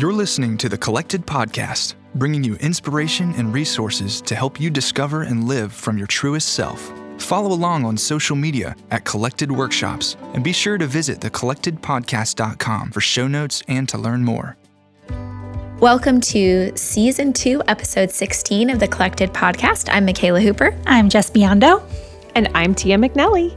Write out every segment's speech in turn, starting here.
You're listening to the Collected Podcast, bringing you inspiration and resources to help you discover and live from your truest self. Follow along on social media at Collected Workshops and be sure to visit thecollectedpodcast.com for show notes and to learn more. Welcome to season two, episode 16 of the Collected Podcast. I'm Mikala Hooper. I'm Jes Biondo. And I'm Tia McNelly.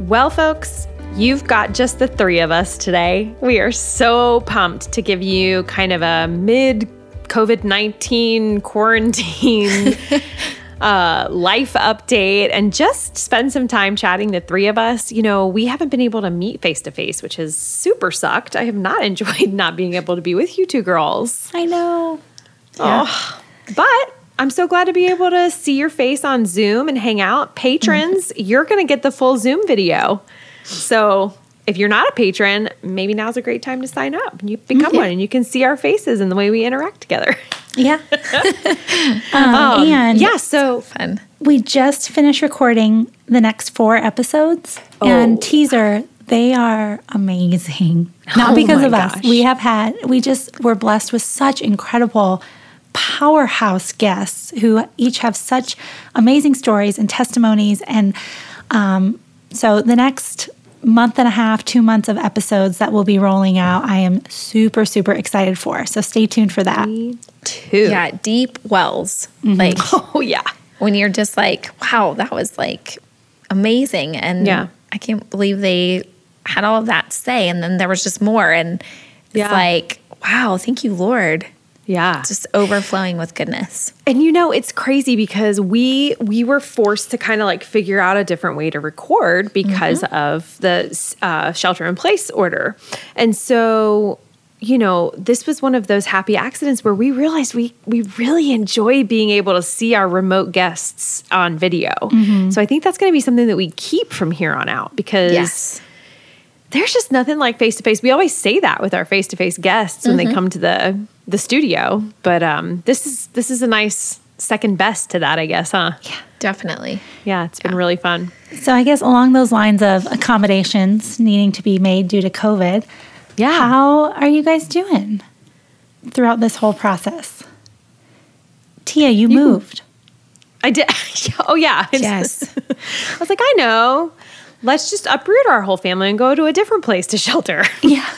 Well, folks, you've got just the three of us today. We are so pumped to give you kind of a mid COVID 19 quarantine uh, life update and just spend some time chatting, the three of us. You know, we haven't been able to meet face to face, which has super sucked. I have not enjoyed not being able to be with you two girls. I know. Oh, but I'm so glad to be able to see your face on Zoom and hang out. Patrons, mm-hmm. you're going to get the full Zoom video. So if you're not a patron, maybe now's a great time to sign up. You become one and you can see our faces and the way we interact together. Yeah. um, um, and yeah, so fun. We just finished recording the next four episodes oh. and teaser. They are amazing. Not oh because of gosh. us. We have had, we just were blessed with such incredible powerhouse guests who each have such amazing stories and testimonies. And um, so the next month and a half, two months of episodes that will be rolling out, I am super, super excited for. So stay tuned for that. Me too. Yeah, deep wells. Mm-hmm. Like, oh, yeah. When you're just like, wow, that was like amazing. And yeah. I can't believe they had all of that say. And then there was just more. And it's yeah. like, wow, thank you, Lord. Yeah. Just overflowing with goodness. And you know, it's crazy because we we were forced to kind of like figure out a different way to record because mm-hmm. of the uh, shelter in place order. And so you know, this was one of those happy accidents where we realized we we really enjoy being able to see our remote guests on video. Mm-hmm. So I think that's going to be something that we keep from here on out because yes. there's just nothing like face to face. We always say that with our face to face guests when mm-hmm. they come to the the studio. But um, this is this is a nice second best to that, I guess, huh? Yeah, definitely. Yeah, it's been really fun. So I guess along those lines of accommodations needing to be made due to COVID, yeah, how are you guys doing throughout this whole process? Tia, you, you moved. I did. oh yeah. Yes. I was like, I know. Let's just uproot our whole family and go to a different place to shelter. Yeah.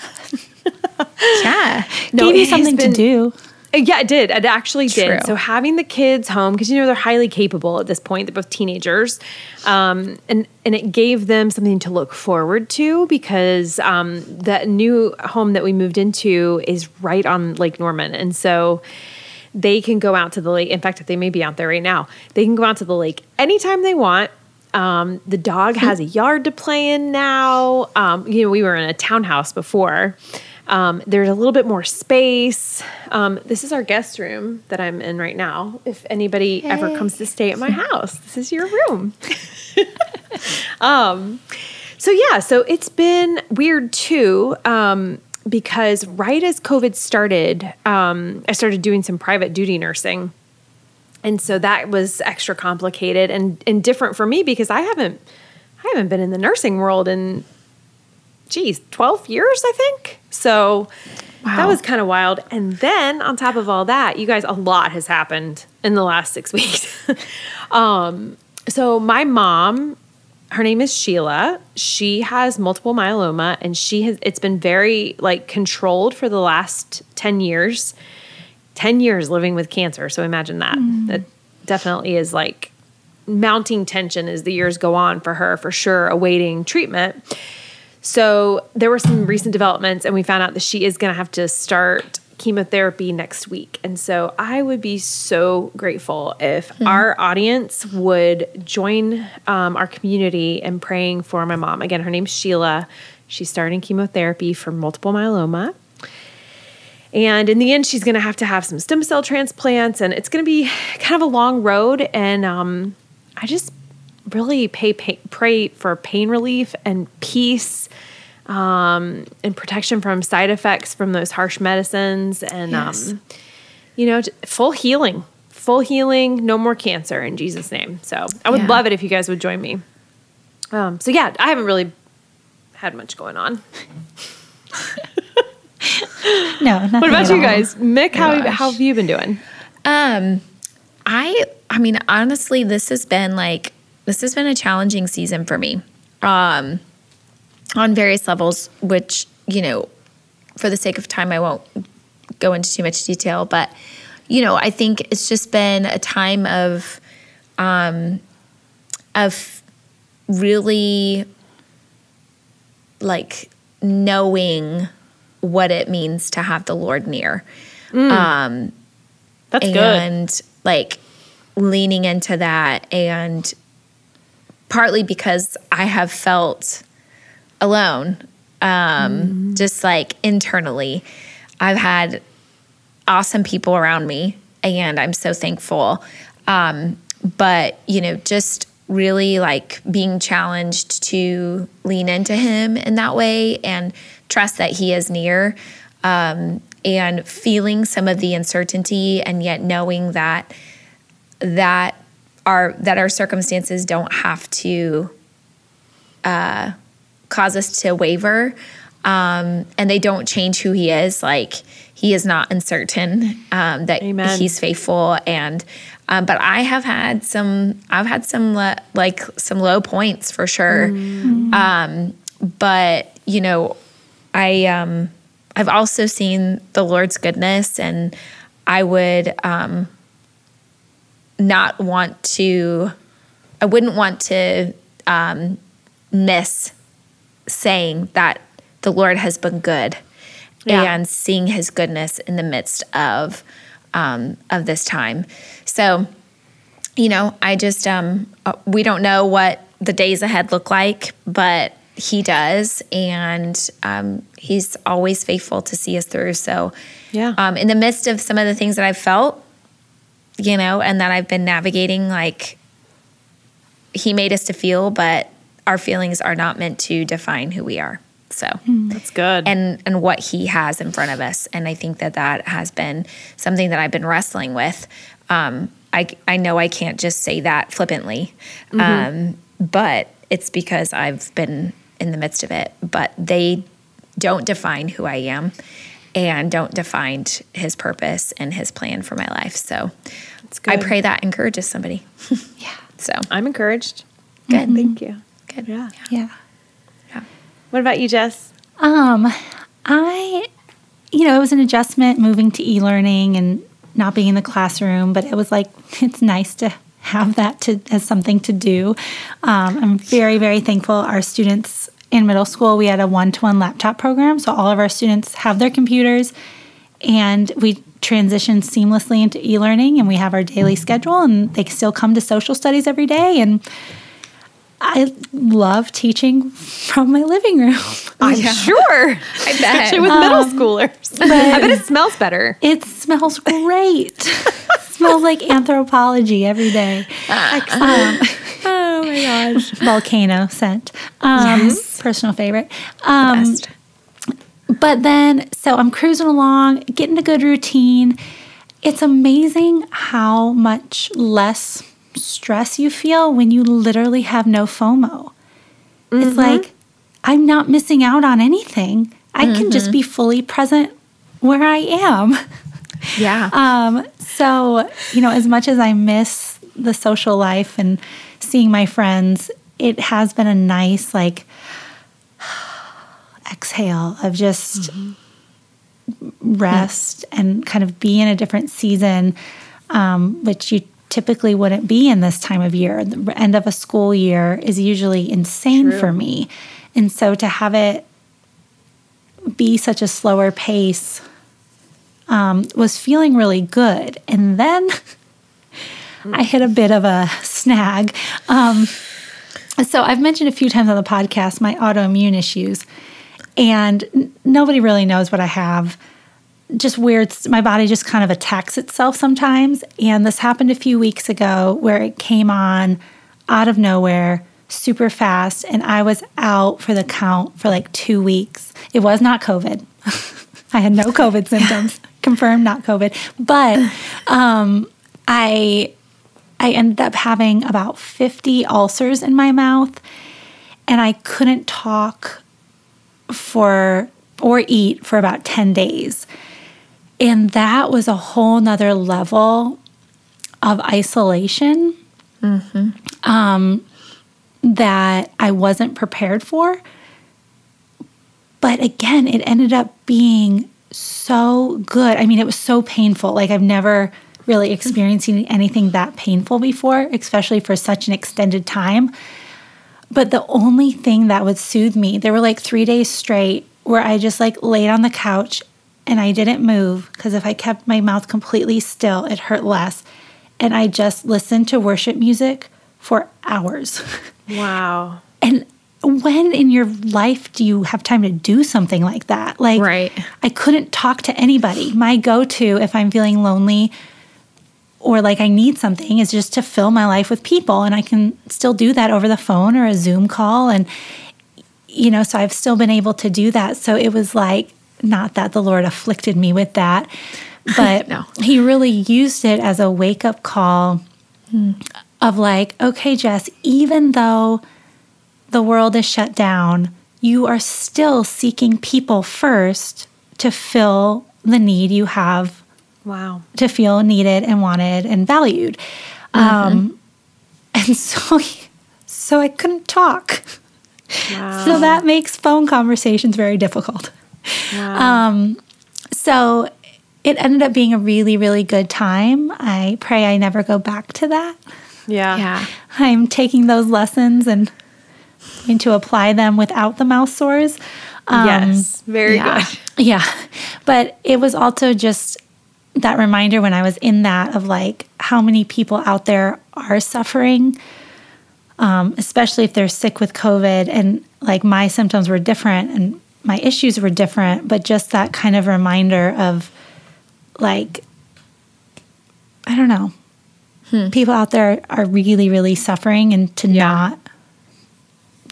yeah. No, Gave you something been, to do. Yeah, it did. It actually True. did. So having the kids home because you know they're highly capable at this point. They're both teenagers, um, and and it gave them something to look forward to because um, that new home that we moved into is right on Lake Norman, and so they can go out to the lake. In fact, they may be out there right now. They can go out to the lake anytime they want. Um, the dog has a yard to play in now. Um, you know, we were in a townhouse before. Um, there's a little bit more space. Um, this is our guest room that I'm in right now. If anybody hey. ever comes to stay at my house, this is your room. um, so yeah, so it's been weird too. Um, because right as COVID started, um, I started doing some private duty nursing. And so that was extra complicated and, and different for me because I haven't I haven't been in the nursing world in geez, 12 years, I think. So wow. that was kind of wild. And then on top of all that, you guys, a lot has happened in the last six weeks. um, so my mom, her name is Sheila. She has multiple myeloma and she has, it's been very like controlled for the last 10 years. 10 years living with cancer. So imagine that. Mm. That definitely is like mounting tension as the years go on for her, for sure, awaiting treatment. So there were some recent developments, and we found out that she is going to have to start chemotherapy next week. And so I would be so grateful if mm-hmm. our audience would join um, our community in praying for my mom. Again, her name's Sheila. She's starting chemotherapy for multiple myeloma. And in the end, she's going to have to have some stem cell transplants, and it's going to be kind of a long road. And um, I just really pay, pay, pray for pain relief and peace um, and protection from side effects from those harsh medicines and yes. um, you know full healing full healing no more cancer in jesus name so i would yeah. love it if you guys would join me um, so yeah i haven't really had much going on no. What about you guys, Mick? How how have you been doing? Um, I I mean honestly, this has been like this has been a challenging season for me, um, on various levels. Which you know, for the sake of time, I won't go into too much detail, but you know, I think it's just been a time of, um, of really like knowing what it means to have the Lord near. Mm. Um, That's and, good. And like leaning into that, and partly because I have felt alone, um, mm. just like internally. I've had awesome people around me, and I'm so thankful. Um, but, you know, just really like being challenged to lean into Him in that way and trust that He is near. Um, and feeling some of the uncertainty and yet knowing that that our that our circumstances don't have to uh, cause us to waver um, and they don't change who he is. Like he is not uncertain um, that Amen. he's faithful. And um, but I have had some, I've had some le- like some low points for sure. Mm-hmm. Um, but you know, I um, I've also seen the Lord's goodness, and I would um, not want to. I wouldn't want to um, miss saying that the Lord has been good yeah. and seeing his goodness in the midst of um, of this time. So, you know, I just um, uh, we don't know what the days ahead look like, but he does, and um, he's always faithful to see us through. So, yeah, um, in the midst of some of the things that I've felt, you know, and that I've been navigating, like he made us to feel, but our feelings are not meant to define who we are. So that's good. And and what he has in front of us, and I think that that has been something that I've been wrestling with. Um, I I know I can't just say that flippantly, mm-hmm. um, but it's because I've been in the midst of it. But they don't define who I am, and don't define his purpose and his plan for my life. So I pray that encourages somebody. yeah. So I'm encouraged. Good. Mm-hmm. Thank you. Good. Yeah. Yeah. What about you, Jes? Um, I, you know, it was an adjustment moving to e-learning and not being in the classroom, but it was like it's nice to have that to as something to do. Um, I'm very, very thankful. Our students in middle school, we had a one-to-one laptop program, so all of our students have their computers, and we transitioned seamlessly into e-learning, and we have our daily schedule, and they still come to social studies every day, and I love teaching from my living room. I'm yeah. sure. I bet. Especially with um, middle schoolers. I bet it smells better. It smells great. smells like anthropology every day. Um, oh my gosh. Volcano scent. Um, yes. Personal favorite. Um, best. But then, so I'm cruising along, getting a good routine. It's amazing how much less stress you feel when you literally have no FOMO. Mm-hmm. It's like, I'm not missing out on anything. I mm-hmm. can just mm-hmm. be fully present where I am. Yeah. um, so, you know, as much as I miss the social life and seeing my friends, it has been a nice, like, exhale of just mm-hmm. rest and kind of be in a different season, um, which you typically wouldn't be in this time of year. The end of a school year is usually insane True. for me. And so to have it be such a slower pace um, was feeling really good. And then I hit a bit of a snag. Um, so I've mentioned a few times on the podcast my autoimmune issues, and n- nobody really knows what I have just weird. My body just kind of attacks itself sometimes. And this happened a few weeks ago where it came on out of nowhere super fast. And I was out for the count for like two weeks. It was not COVID. I had no COVID symptoms, confirmed not COVID. But um, I, I ended up having about 50 ulcers in my mouth. And I couldn't talk for or eat for about 10 days. And that was a whole nother level of isolation mm-hmm. um, that I wasn't prepared for. But again, it ended up being so good. I mean, it was so painful. Like, I've never really experiencing anything that painful before, especially for such an extended time. But the only thing that would soothe me, there were like three days straight where I just like laid on the couch and I didn't move because if I kept my mouth completely still, it hurt less. And I just listened to worship music for hours. Wow. and when in your life do you have time to do something like that? Like, right. I couldn't talk to anybody. My go to if I'm feeling lonely or like I need something is just to fill my life with people. And I can still do that over the phone or a Zoom call. And, you know, so I've still been able to do that. So it was like, not that the Lord afflicted me with that, but no. He really used it as a wake up call mm. of like, okay, Jes, even though the world is shut down, you are still seeking people first to fill the need you have Wow. To feel needed and wanted and valued. Mm-hmm. Um, and so, so I couldn't talk. Wow. So that makes phone conversations very difficult. Wow. Um, so it ended up being a really, really good time. I pray I never go back to that. Yeah. Yeah. I'm taking those lessons and going to apply them without the mouth sores. Um, yes. Very yeah. good. Yeah. But it was also just that reminder when I was in that of like how many people out there are suffering, um, especially if they're sick with COVID. And like my symptoms were different and my issues were different, but just that kind of reminder of like, I don't know, hmm. people out there are really, really suffering and to yeah. not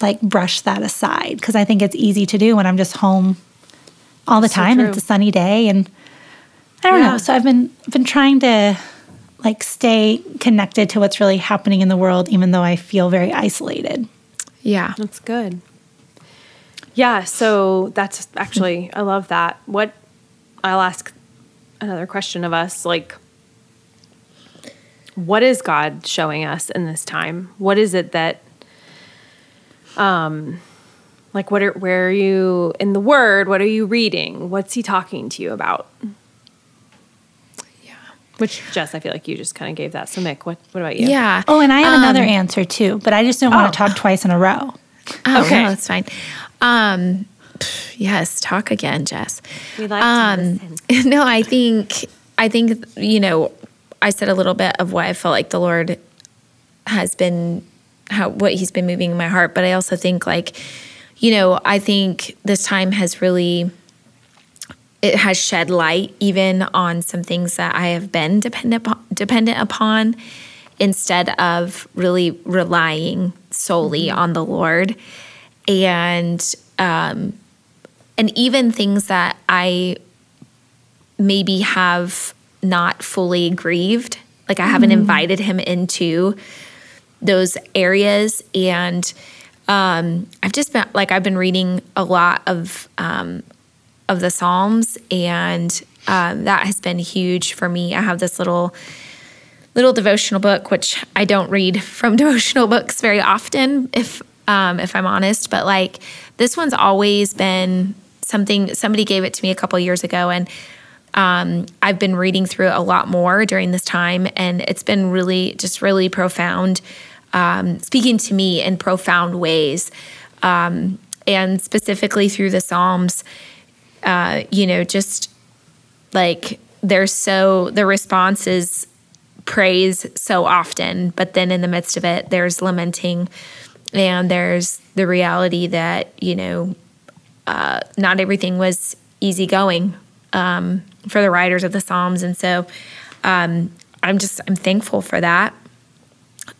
like brush that aside because I think it's easy to do when I'm just home all the so time. It's a sunny day and I don't yeah. know. So I've been been trying to like stay connected to what's really happening in the world, even though I feel very isolated. Yeah, that's good. Yeah, so that's actually I love that. What I'll ask another question of us like what is God showing us in this time? What is it that um like what are where are you in the word? What are you reading? What's he talking to you about? Yeah. Which Jes, I feel like you just kind of gave that. So Mick, what what about you? Yeah. Oh, and I have um, another answer too, but I just don't oh. want to talk twice in a row. Oh, okay, no, that's fine. Um, yes, talk again, Jes. We like to. um, No, I think I think you know I said a little bit of what I felt like the Lord has been how what He's been moving in my heart, but I also think like you know I think this time has really it has shed light even on some things that I have been dependent upon, dependent upon instead of really relying solely mm-hmm. on the Lord and um, and even things that I maybe have not fully grieved like I mm-hmm. haven't invited him into those areas and um, I've just been like I've been reading a lot of um, of the Psalms, and um, that has been huge for me. I have this little little devotional book, which I don't read from devotional books very often, if um, if I'm honest. But like this one's always been something. Somebody gave it to me a couple years ago, and um, I've been reading through it a lot more during this time, and it's been really just really profound, um, speaking to me in profound ways, um, and specifically through the Psalms uh, you know, just like they're so, the response is praise so often, but then in the midst of it, there's lamenting and there's the reality that, you know, uh, not everything was easy going um, for the writers of the Psalms. And so um, I'm just, I'm thankful for that.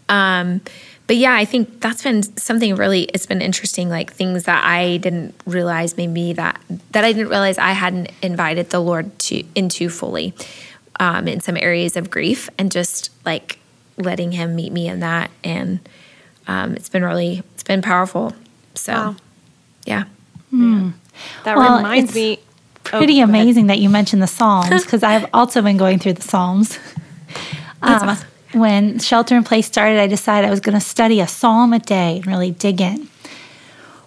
Um, but yeah, I think that's been something really. It's been interesting, like things that I didn't realize maybe that that I didn't realize I hadn't invited the Lord to into fully um, in some areas of grief, and just like letting Him meet me in that, and um, it's been really it's been powerful. So, wow. yeah. Mm. That well, reminds me. Pretty oh, amazing that you mentioned the Psalms because I've also been going through the Psalms. Um, awesome. When Shelter in Place started, I decided I was going to study a psalm a day and really dig in.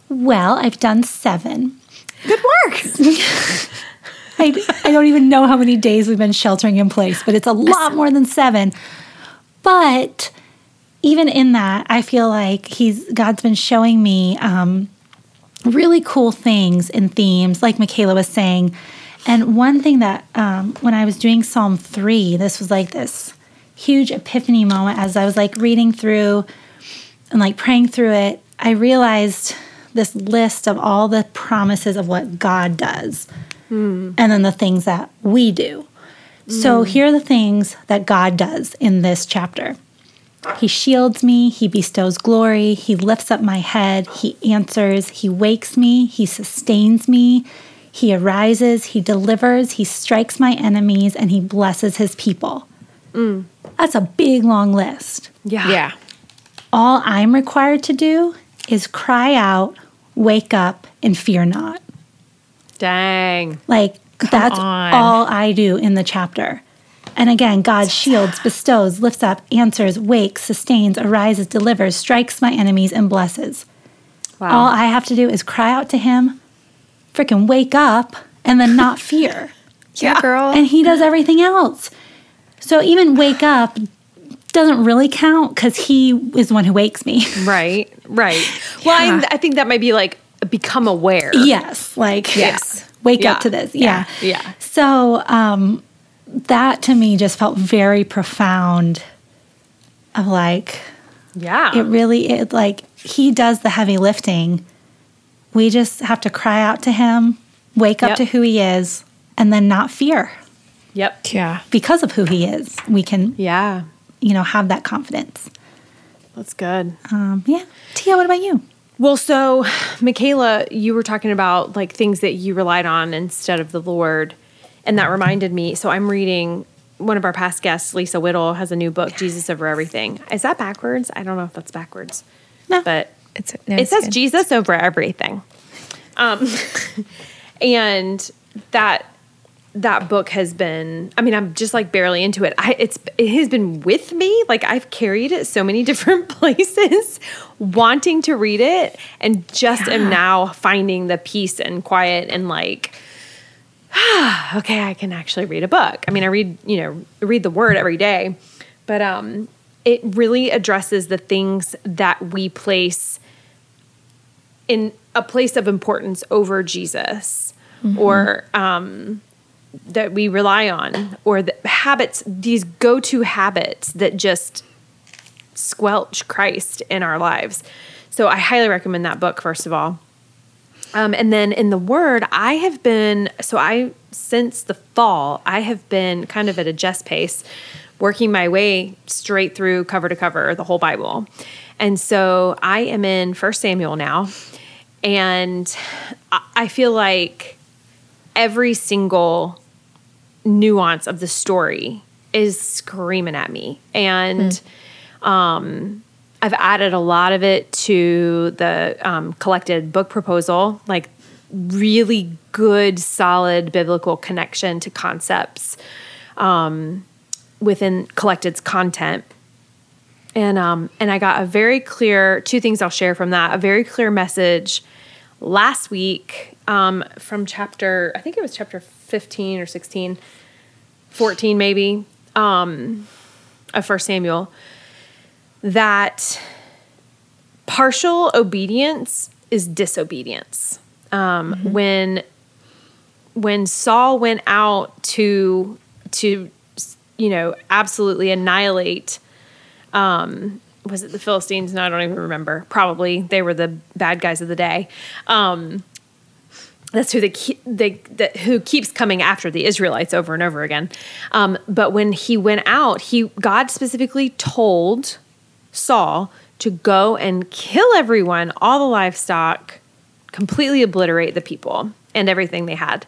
Well, I've done seven. Good work. I, I don't even know how many days we've been sheltering in place, but it's a lot more than seven. But even in that, I feel like he's God's been showing me um, really cool things and themes, like Mikala was saying. And one thing that um, when I was doing Psalm three, this was like this huge epiphany moment as I was like reading through and like praying through it. I realized this list of all the promises of what God does, mm. and then the things that we do. Mm. So here are the things that God does in this chapter. He shields me, He bestows glory, He lifts up my head, He answers, He wakes me, He sustains me, He arises, He delivers, He strikes my enemies, and He blesses His people. Mm. That's a big, long list. Yeah. Yeah. All I'm required to do is cry out, wake up, and fear not. Dang. Like, Come that's on. all I do in the chapter. And again, God shields, bestows, lifts up, answers, wakes, sustains, arises, delivers, strikes my enemies, and blesses. Wow. All I have to do is cry out to Him, freaking wake up, and then not fear. yeah, girl. And He does everything else. So even wake up doesn't really count because He is the one who wakes me. Right, right. Well, yeah. I, I, think that might be like become aware. Yes, like yes, wake yeah. up to this. Yeah, yeah. yeah. So, um, that to me just felt very profound of like yeah it really it like he does the heavy lifting we just have to cry out to him wake yep. up to who he is and then not fear yep yeah because of who he is we can yeah you know have that confidence that's good um yeah tia what about you well, so Mikala, you were talking about like things that you relied on instead of the Lord. And that reminded me. So I'm reading one of our past guests, Lisa Whittle, has a new book, Jesus Over Everything. Is that backwards? I don't know if that's backwards. No. But it's, no, it says good. Jesus over everything. Um, and that that book has been i mean i'm just like barely into it I, it's it has been with me like i've carried it so many different places wanting to read it and just yeah. am now finding the peace and quiet and like ah, okay, I can actually read a book. I mean, I read, you know, read the word every day, but um, it really addresses the things that we place in a place of importance over Jesus mm-hmm. or um, that we rely on or the habits, these go to habits that just squelch Christ in our lives. So I highly recommend that book, first of all. Um, and then in the Word, I have been, so I, since the fall, I have been kind of at a just pace, working my way straight through cover to cover the whole Bible. And so I am in First Samuel now. And I feel like every single nuance of the story is screaming at me. And, mm. um, I've added a lot of it to the um, collected book proposal, like really good, solid biblical connection to concepts um, within collected's content. And um, and I got a very clear two things I'll share from that. A very clear message last week um, from chapter I think it was chapter fifteen or 16, 14 maybe um, of First Samuel that partial obedience is disobedience. Um, mm-hmm. When when Saul went out to to you know absolutely annihilate, um, was it the Philistines? No, I don't even remember. Probably they were the bad guys of the day. Um, that's who they, they that, who keeps coming after the Israelites over and over again. Um, but when he went out, he God specifically told Saul to go and kill everyone, all the livestock, completely obliterate the people and everything they had.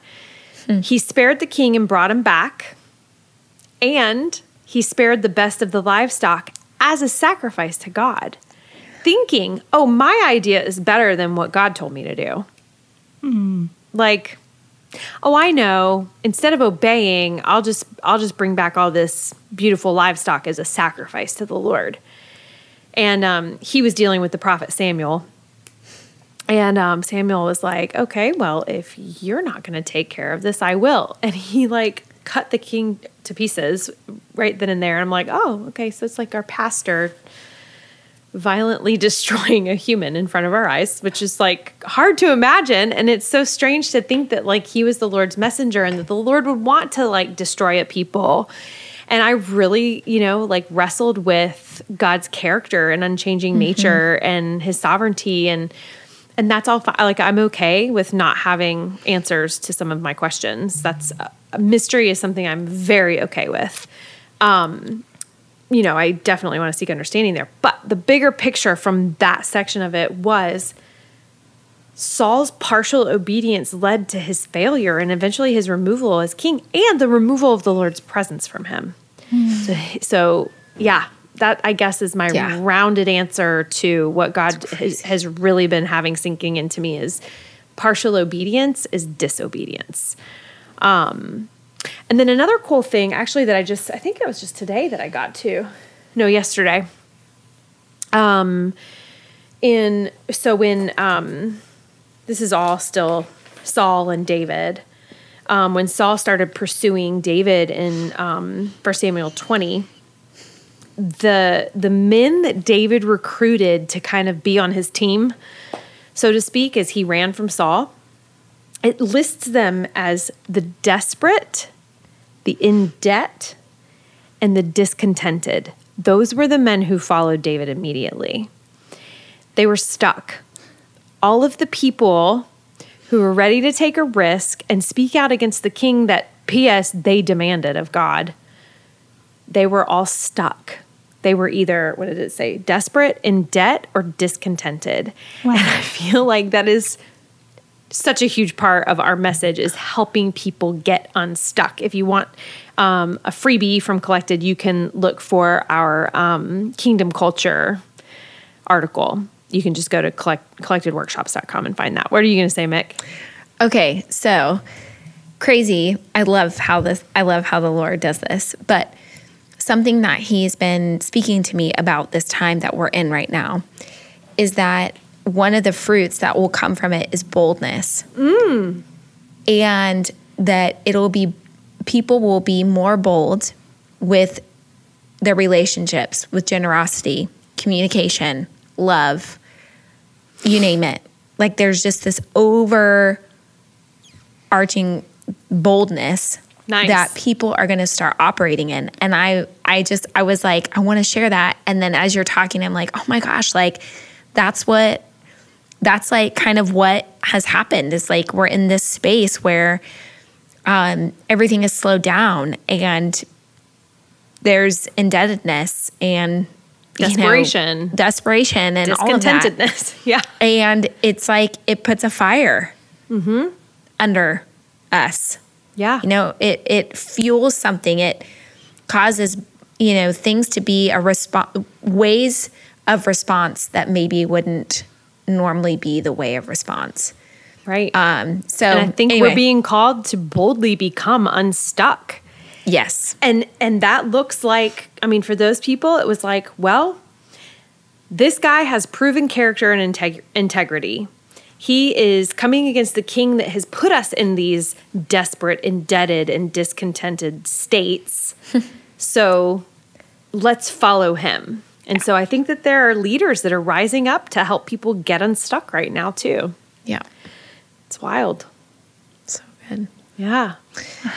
Hmm. He spared the king and brought him back, and he spared the best of the livestock as a sacrifice to God, thinking, oh, my idea is better than what God told me to do. Mm. Like, oh, I know. Instead of obeying, I'll just I'll just bring back all this beautiful livestock as a sacrifice to the Lord. And um, he was dealing with the prophet Samuel. And um, Samuel was like, okay, well, if you're not going to take care of this, I will. And he like cut the king to pieces right then and there. And I'm like, oh, okay. So it's like our pastor violently destroying a human in front of our eyes, which is like hard to imagine. And it's so strange to think that like he was the Lord's messenger and that the Lord would want to like destroy a people. And I really, you know, like wrestled with God's character and unchanging mm-hmm. nature and his sovereignty and and that's all fi- like I'm okay with not having answers to some of my questions. That's uh, mystery is something I'm very okay with. Um you know, I definitely want to seek understanding there. But the bigger picture from that section of it was Saul's partial obedience led to his failure and eventually his removal as king and the removal of the Lord's presence from him. Mm. So, so, yeah, that I guess is my yeah. rounded answer to what God has, has really been having sinking into me is partial obedience is disobedience. Um, and then another cool thing, actually, that I just, I think it was just today that I got to, no, yesterday. Um, in, so when, um, this is all still Saul and David. Um, when Saul started pursuing David in um, 1 Samuel 20, the the men that David recruited to kind of be on his team, so to speak, as he ran from Saul, it lists them as the desperate, the in debt, and the discontented. Those were the men who followed David immediately. They were stuck. All of the people who were ready to take a risk and speak out against the king that, P.S., they demanded of God, they were all stuck. They were either, what did it say, desperate, in debt, or discontented. Wow. And I feel like that is such a huge part of our message is helping people get unstuck. If you want um, a freebie from Collected, you can look for our um, Kingdom Culture article. You can just go to collect, collectedworkshops.com and find that. What are you going to say, Mick? Okay, so crazy. I love how this. I love how the Lord does this, but something that He's been speaking to me about this time that we're in right now is that one of the fruits that will come from it is boldness. Mm. And that it'll be, people will be more bold with their relationships, with generosity, communication, love, you name it. Like there's just this overarching boldness nice. that people are going to start operating in. And I, I just, I was like, I want to share that. And then as you're talking, I'm like, oh my gosh, like that's what that's like kind of what has happened is like we're in this space where um, everything is slowed down and there's indebtedness and desperation, you know, desperation, and discontentedness. Yeah, and it's like it puts a fire mm-hmm. under us. Yeah, you know, it it fuels something. It causes you know things to be a response ways of response that maybe wouldn't normally be the way of response. Right. Um, so and I think anyway. we're being called to boldly become unstuck. Yes. And and that looks like I mean for those people it was like, well, this guy has proven character and integ- integrity. He is coming against the king that has put us in these desperate, indebted, and discontented states. so let's follow him. And so I think that there are leaders that are rising up to help people get unstuck right now, too. Yeah. It's wild. So good. Yeah. Wow.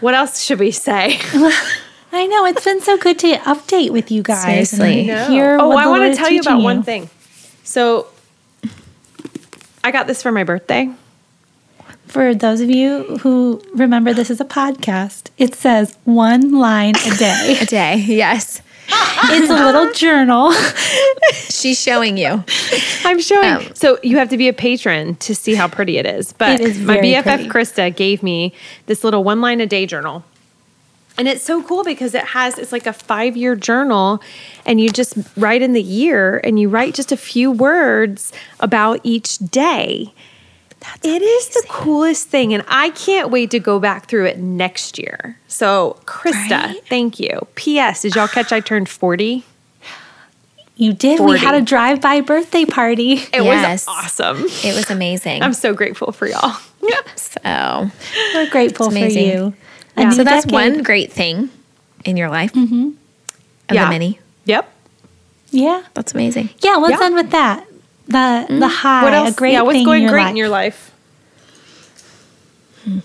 What else should we say? I know it's been so good to update with you guys. Seriously. Hear oh, I want to tell you about you. one thing. So I got this for my birthday. For those of you who remember this is a podcast, it says one line a day. a day, yes it's a little journal. She's showing you. I'm showing. Um, so you have to be a patron to see how pretty it is. But it is my BFF pretty. Krista gave me this little one line a day journal. And it's so cool because it has, it's like a five year journal, and you just write in the year and you write just a few words about each day. That's it is the coolest thing. And I can't wait to go back through it next year. So, Krista, right? thank you. P.S. Did y'all catch I turned 40? You did. 40. We had a drive by birthday party. It yes. was awesome. It was amazing. I'm so grateful for y'all. Yep. So, we're grateful for you. Yeah. So, that's decade. one great thing in your life. Mm-hmm. Of yeah. the many. Yep. Yeah. That's amazing. Yeah, let's yeah. end with that. The mm-hmm. the high. What else? A great yeah, what's going in great life. in your life? Hmm.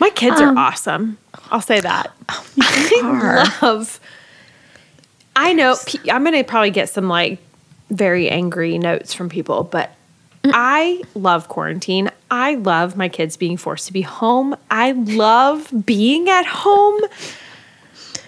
My kids um, are awesome. I'll say that. Oh, I love. I know I'm going to probably get some like very angry notes from people, but mm. I love quarantine. I love my kids being forced to be home. I love being at home.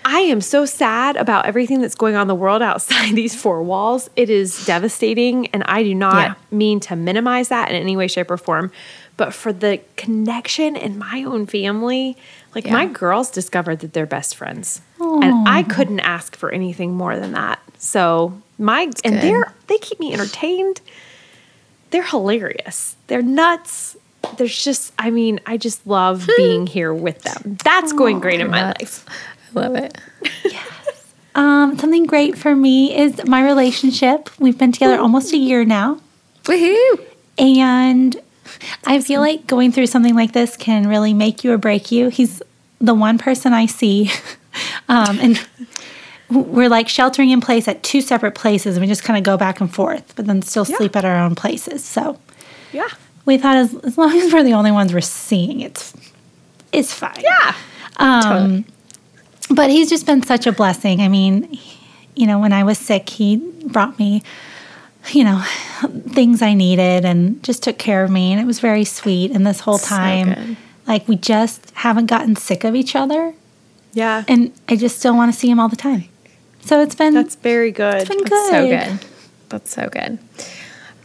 I am so sad about everything that's going on in the world outside these four walls. It is devastating, and I do not yeah. mean to minimize that in any way, shape, or form. But for the connection in my own family, like yeah. my girls discovered that they're best friends, Aww. and I couldn't ask for anything more than that. So my that's and good. they're they keep me entertained. They're hilarious. They're nuts. There's just, I mean, I just love being here with them. That's going great in my life. Love it. yes. Um, something great for me is my relationship. We've been together almost a year now. Woohoo! And I feel like going through something like this can really make you or break you. He's the one person I see. um, and we're like sheltering in place at two separate places and we just kind of go back and forth, but then still yeah. sleep at our own places. So, yeah. We thought as, as long as we're the only ones we're seeing, it's it's fine. Yeah. Um, totally but he's just been such a blessing. I mean, you know, when I was sick, he brought me, you know, things I needed and just took care of me. And it was very sweet. And this whole time, so like, we just haven't gotten sick of each other. Yeah. And I just still want to see him all the time. So it's been. That's very good. It's been That's good. so good. That's so good.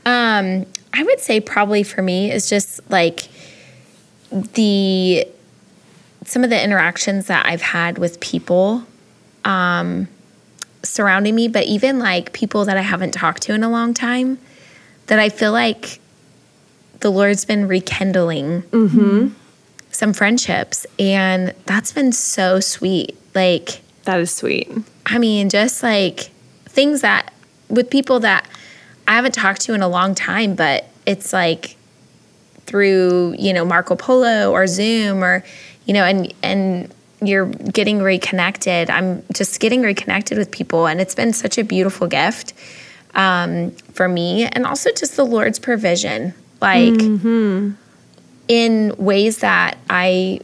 Um, I would say probably for me is just like the some of the interactions that I've had with people um, surrounding me, but even like people that I haven't talked to in a long time, that I feel like the Lord's been rekindling mm-hmm. some friendships. And that's been so sweet. Like, that is sweet. I mean, just like things that with people that I haven't talked to in a long time, but it's like through, you know, Marco Polo or Zoom or, you know, and and you're getting reconnected. I'm just getting reconnected with people, and it's been such a beautiful gift um, for me, and also just the Lord's provision, like mm-hmm. in ways that I,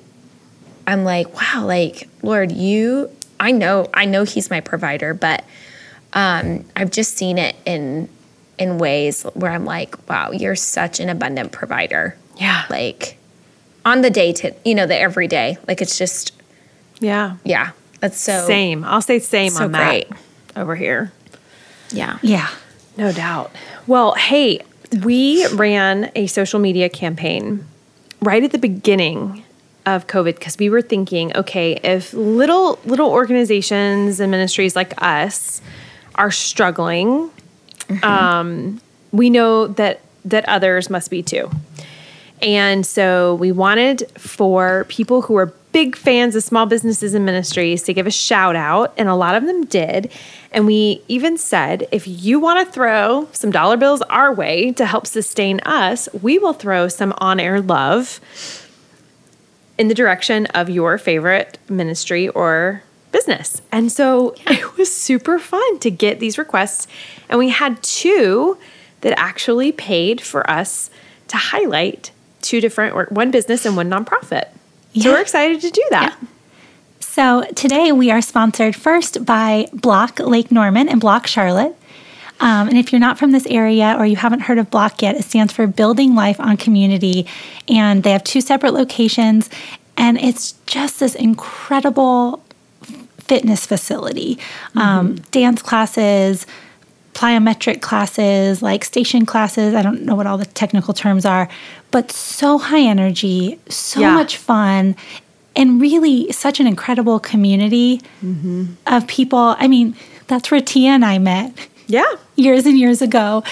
I'm like, wow, like Lord, you, I know, I know He's my provider, but um, I've just seen it in in ways where I'm like, wow, you're such an abundant provider. Yeah, like on the day to you know the everyday like it's just yeah. yeah that's so same. I'll say same so on great. that over here. Yeah. Yeah. No doubt. Well hey we ran a social media campaign right at the beginning of covid because we were thinking okay if little little organizations and ministries like us are struggling mm-hmm. um, we know that that others must be too and so we wanted for people who are big fans of small businesses and ministries to give a shout out, and a lot of them did. And we even said, if you want to throw some dollar bills our way to help sustain us, we will throw some on air love in the direction of your favorite ministry or business. And so yeah. it was super fun to get these requests. And we had two that actually paid for us to highlight two different or one business and one nonprofit. Yeah. So we're excited to do that. Yeah. So today we are sponsored first by BLOC Lake Norman and BLOC Charlotte. Um, and if you're not from this area or you haven't heard of BLOC yet, it stands for Building Life on Community. And they have two separate locations. And it's just this incredible fitness facility mm-hmm. um, dance classes, plyometric classes, like station classes. I don't know what all the technical terms are, but so high energy, so yeah. much fun, and really such an incredible community mm-hmm. of people. I mean, that's where Tia and I met. Yeah. Years and years ago.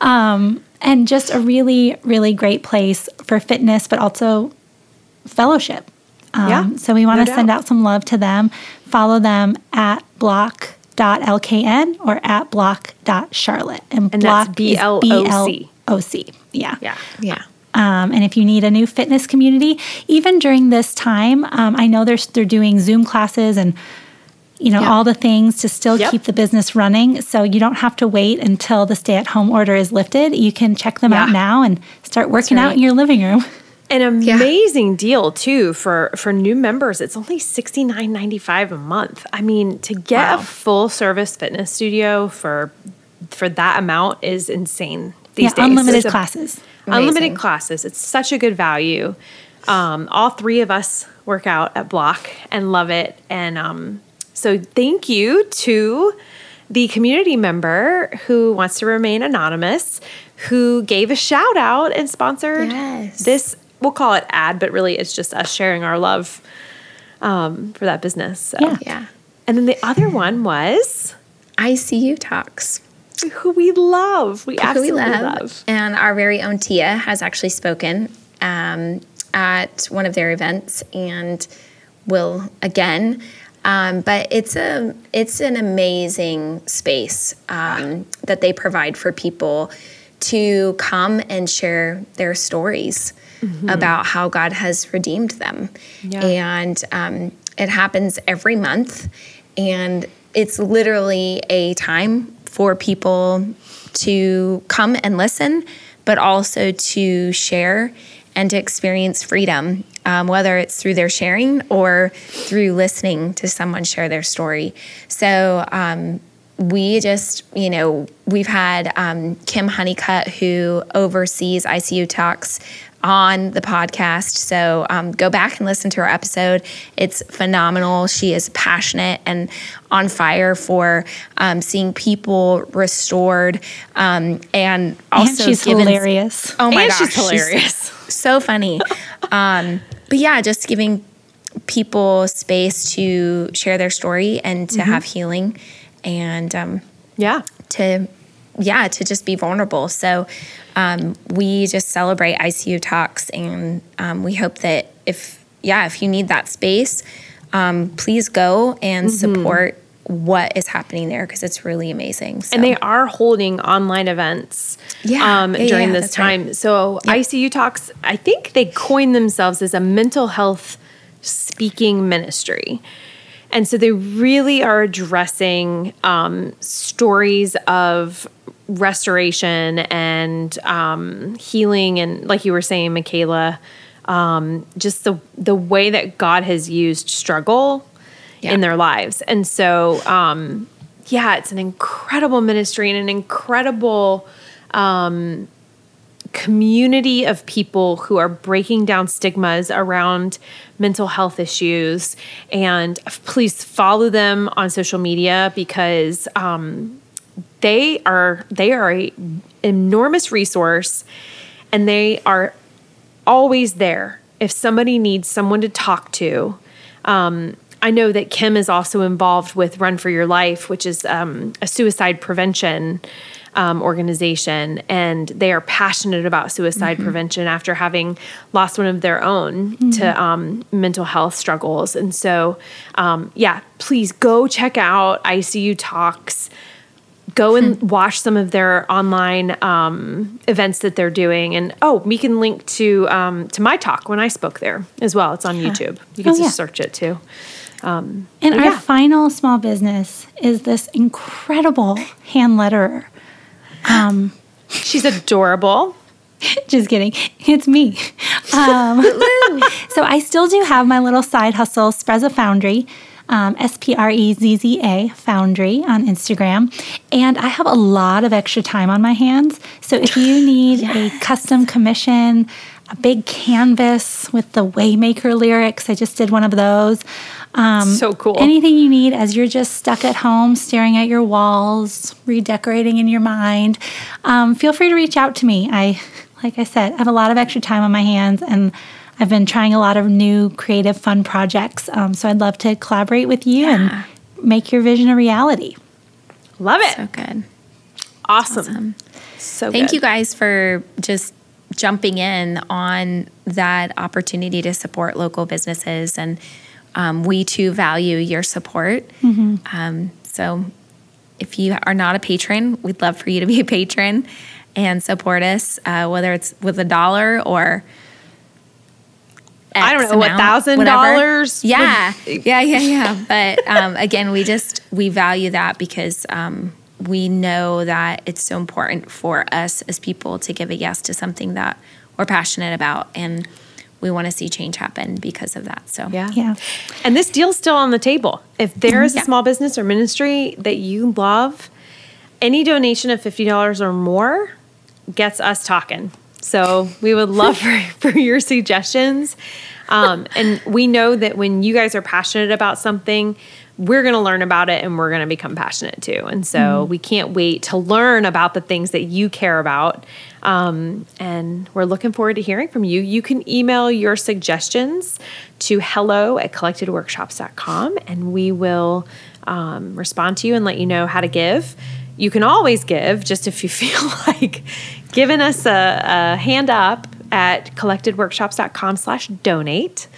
Um, and just a really, really great place for fitness, but also fellowship. Um, yeah, so we want to no send out some love to them. Follow them at bloc.lkn or at bloc.charlotte. And, and block B L O C. O C. Yeah. Yeah. Yeah. Um, and if you need a new fitness community, even during this time, um, I know they're they're doing Zoom classes and you know all the things to still yep. keep the business running. So you don't have to wait until the stay at home order is lifted. You can check them yeah. out now and start working right. out in your living room. An amazing yeah. deal too for for new members. It's only sixty nine ninety five a month. I mean, to get wow. a full service fitness studio for for that amount is insane these yeah, days. Unlimited classes. Amazing. Unlimited classes. It's such a good value. Um, all three of us work out at BLOC and love it. And um, so thank you to the community member who wants to remain anonymous, who gave a shout out and sponsored yes. this we'll call it ad, but really it's just us sharing our love um, for that business. So. Yeah. yeah. And then the other one was ICU Talks. Who we love. We absolutely we love. love. And our very own Tia has actually spoken um, at one of their events and will again. Um, but it's a it's an amazing space um, that they provide for people to come and share their stories mm-hmm. about how God has redeemed them. Yeah. And um, it happens every month. And it's literally a time for people to come and listen, but also to share and to experience freedom, um, whether it's through their sharing or through listening to someone share their story. So, um, we just, you know, we've had um, Kim Honeycutt, who oversees ICU Talks, on the podcast. So um, go back and listen to her episode. It's phenomenal. She is passionate and on fire for um, seeing people restored. Um, and also, and she's given, hilarious. Oh my and gosh, she's hilarious. She's so funny. Um, but yeah, just giving people space to share their story and to mm-hmm. have healing and um, yeah to yeah to just be vulnerable so um, we just celebrate ICU talks, and um, we hope that if yeah, if you need that space, um, please go and mm-hmm. support what is happening there because it's really amazing. So. And they are holding online events yeah, um, yeah during yeah, this time. Right. So yep. ICU Talks, I think they coined themselves as a mental health speaking ministry. And so they really are addressing um, stories of restoration and um, healing and like you were saying Mikala um, just the the way that god has used struggle yeah. in their lives and so um, yeah it's an incredible ministry and an incredible um, community of people who are breaking down stigmas around mental health issues. And please follow them on social media because um, they are they are a enormous resource and they are always there. If somebody needs someone to talk to um, i know that kim is also involved with run for your life which is um, a suicide prevention um, organization and they are passionate about suicide mm-hmm. prevention after having lost one of their own mm-hmm. to um, mental health struggles and so um, yeah please go check out icu talks go and hmm. watch some of their online um, events that they're doing. And oh, we can link to um, to my talk when I spoke there as well. It's on yeah. YouTube. You can oh, just yeah. search it too. Um, and our yeah. final small business is this incredible hand letterer. Um, She's adorable. Just kidding. It's me. Um, so I still do have my little side hustle, Sprezza Foundry um, S P R E Z Z A Foundry on Instagram. And I have a lot of extra time on my hands. So if you need yes. a custom commission, a big canvas with the Waymaker lyrics, I just did one of those. Um, so cool. Anything you need as you're just stuck at home staring at your walls, redecorating in your mind, um, feel free to reach out to me. I, like I said, have a lot of extra time on my hands and I've been trying a lot of new creative, fun projects. Um, so I'd love to collaborate with you yeah. and make your vision a reality. Love it. So good. Awesome. awesome. So thank good. you guys for just jumping in on that opportunity to support local businesses. And um, we too value your support. Mm-hmm. Um, so if you are not a patron, we'd love for you to be a patron and support us, uh, whether it's with a dollar or X I don't know, a thousand dollars. Yeah, yeah, yeah, yeah. But um, again, we just we value that because um, we know that it's so important for us as people to give a yes to something that we're passionate about and we want to see change happen because of that. So yeah, yeah. And this deal's still on the table. If there is a small business or ministry that you love, any donation of fifty dollars or more gets us talking. So we would love for, for your suggestions. Um, and we know that when you guys are passionate about something, we're going to learn about it and we're going to become passionate too. And so mm-hmm. we can't wait to learn about the things that you care about. Um, and we're looking forward to hearing from you. You can email your suggestions to hello at collectedworkshops.com and we will um, respond to you and let you know how to give. You can always give just if you feel like giving us a, a hand up at collectedworkshops.com slash donate.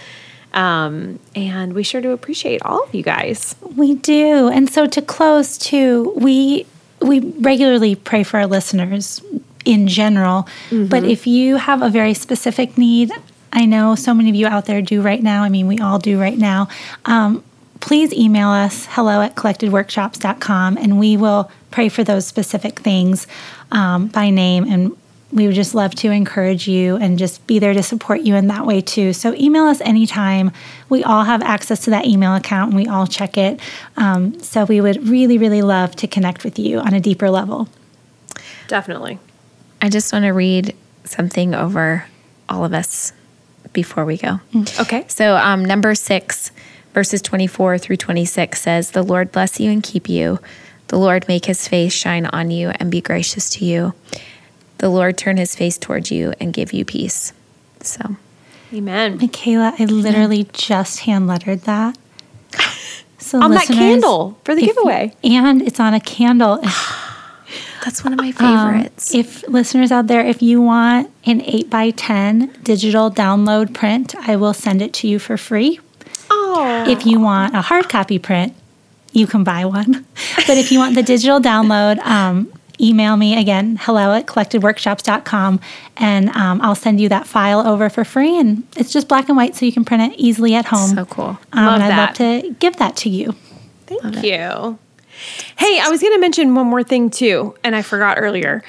Um, and we sure do appreciate all of you guys. We do. And so to close too, we we regularly pray for our listeners in general, mm-hmm. but if you have a very specific need, I know so many of you out there do right now. I mean, we all do right now. Um, please email us hello at collectedworkshops.com and we will pray for those specific things um, by name and we would just love to encourage you and just be there to support you in that way too. So email us anytime. We all have access to that email account and we all check it. Um, so we would really, really love to connect with you on a deeper level. Definitely. I just want to read something over all of us before we go. Mm. Okay. So um, number six, verses 24 through 26 says, The Lord bless you and keep you. The Lord make his face shine on you and be gracious to you the Lord turn his face towards you and give you peace. So, amen. Mikala, I literally just hand lettered that. So on that candle for the giveaway. And it's on a candle. That's one of my favorites. Um, if listeners out there, if you want an 8 by 10 digital download print, I will send it to you for free. Oh. If you want a hard copy print, you can buy one. But if you want the digital download, um, email me again, hello at collectedworkshops.com, and um, I'll send you that file over for free. And it's just black and white, so you can print it easily at home. So cool. Um, love and I'd love to give that to you. Thank love you. It. Hey, I was going to mention one more thing too, and I forgot earlier.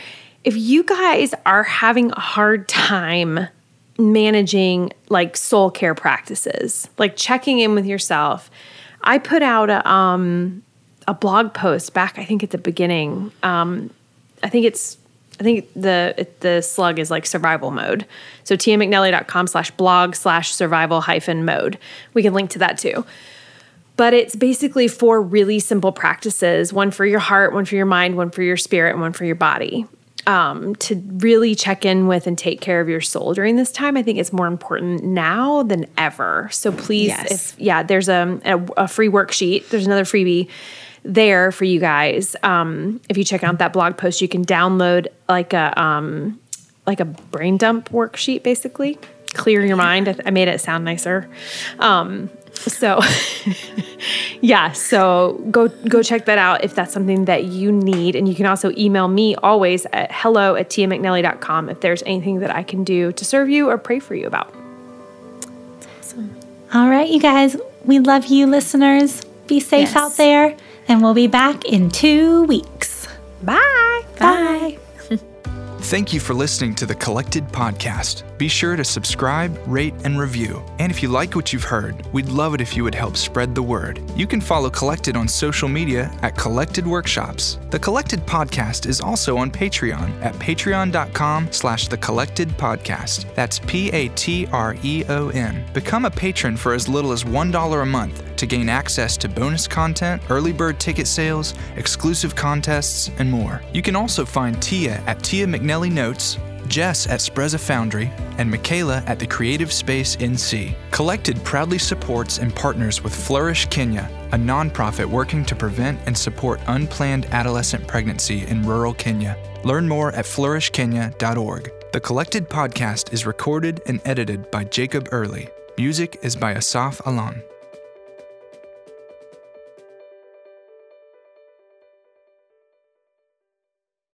If you guys are having a hard time managing like soul care practices, like checking in with yourself, I put out a um a blog post back I think at the beginning um I think it's I think the the slug is like survival mode. So tiamcnelly.com slash blog slash survival hyphen mode. We can link to that too. But it's basically four really simple practices one for your heart, one for your mind, one for your spirit, and one for your body. Um, to really check in with and take care of your soul during this time, I think it's more important now than ever. So please, yes. if yeah, there's a, a, a free worksheet. There's another freebie there for you guys. Um, if you check out that blog post, you can download like a um, like a brain dump worksheet, basically clear your mind. I, I made it sound nicer. Um, so yeah, so go go check that out if that's something that you need. And you can also email me always at hello at tiamcnelly.com if there's anything that I can do to serve you or pray for you about. Awesome. All right, you guys, we love you listeners. Be safe yes. out there and we'll be back in two weeks. Bye. Bye. Thank you for listening to the Collected Podcast. Be sure to subscribe, rate, and review. And if you like what you've heard, we'd love it if you would help spread the word. You can follow Collected on social media at Collected Workshops. The Collected Podcast is also on Patreon at patreon.com slash the Collected Podcast. That's P-A-T-R-E-O-N. Become a patron for as little as $1 a month to gain access to bonus content, early bird ticket sales, exclusive contests, and more. You can also find Tia at Tia McNelly Notes Jes at Sprezza Foundry, and Mikala at the Creative Space NC. Collected proudly supports and partners with Flourish Kenya, a nonprofit working to prevent and support unplanned adolescent pregnancy in rural Kenya. Learn more at flourishkenya.org. The Collected podcast is recorded and edited by Jacob Early. Music is by Asaf Alan.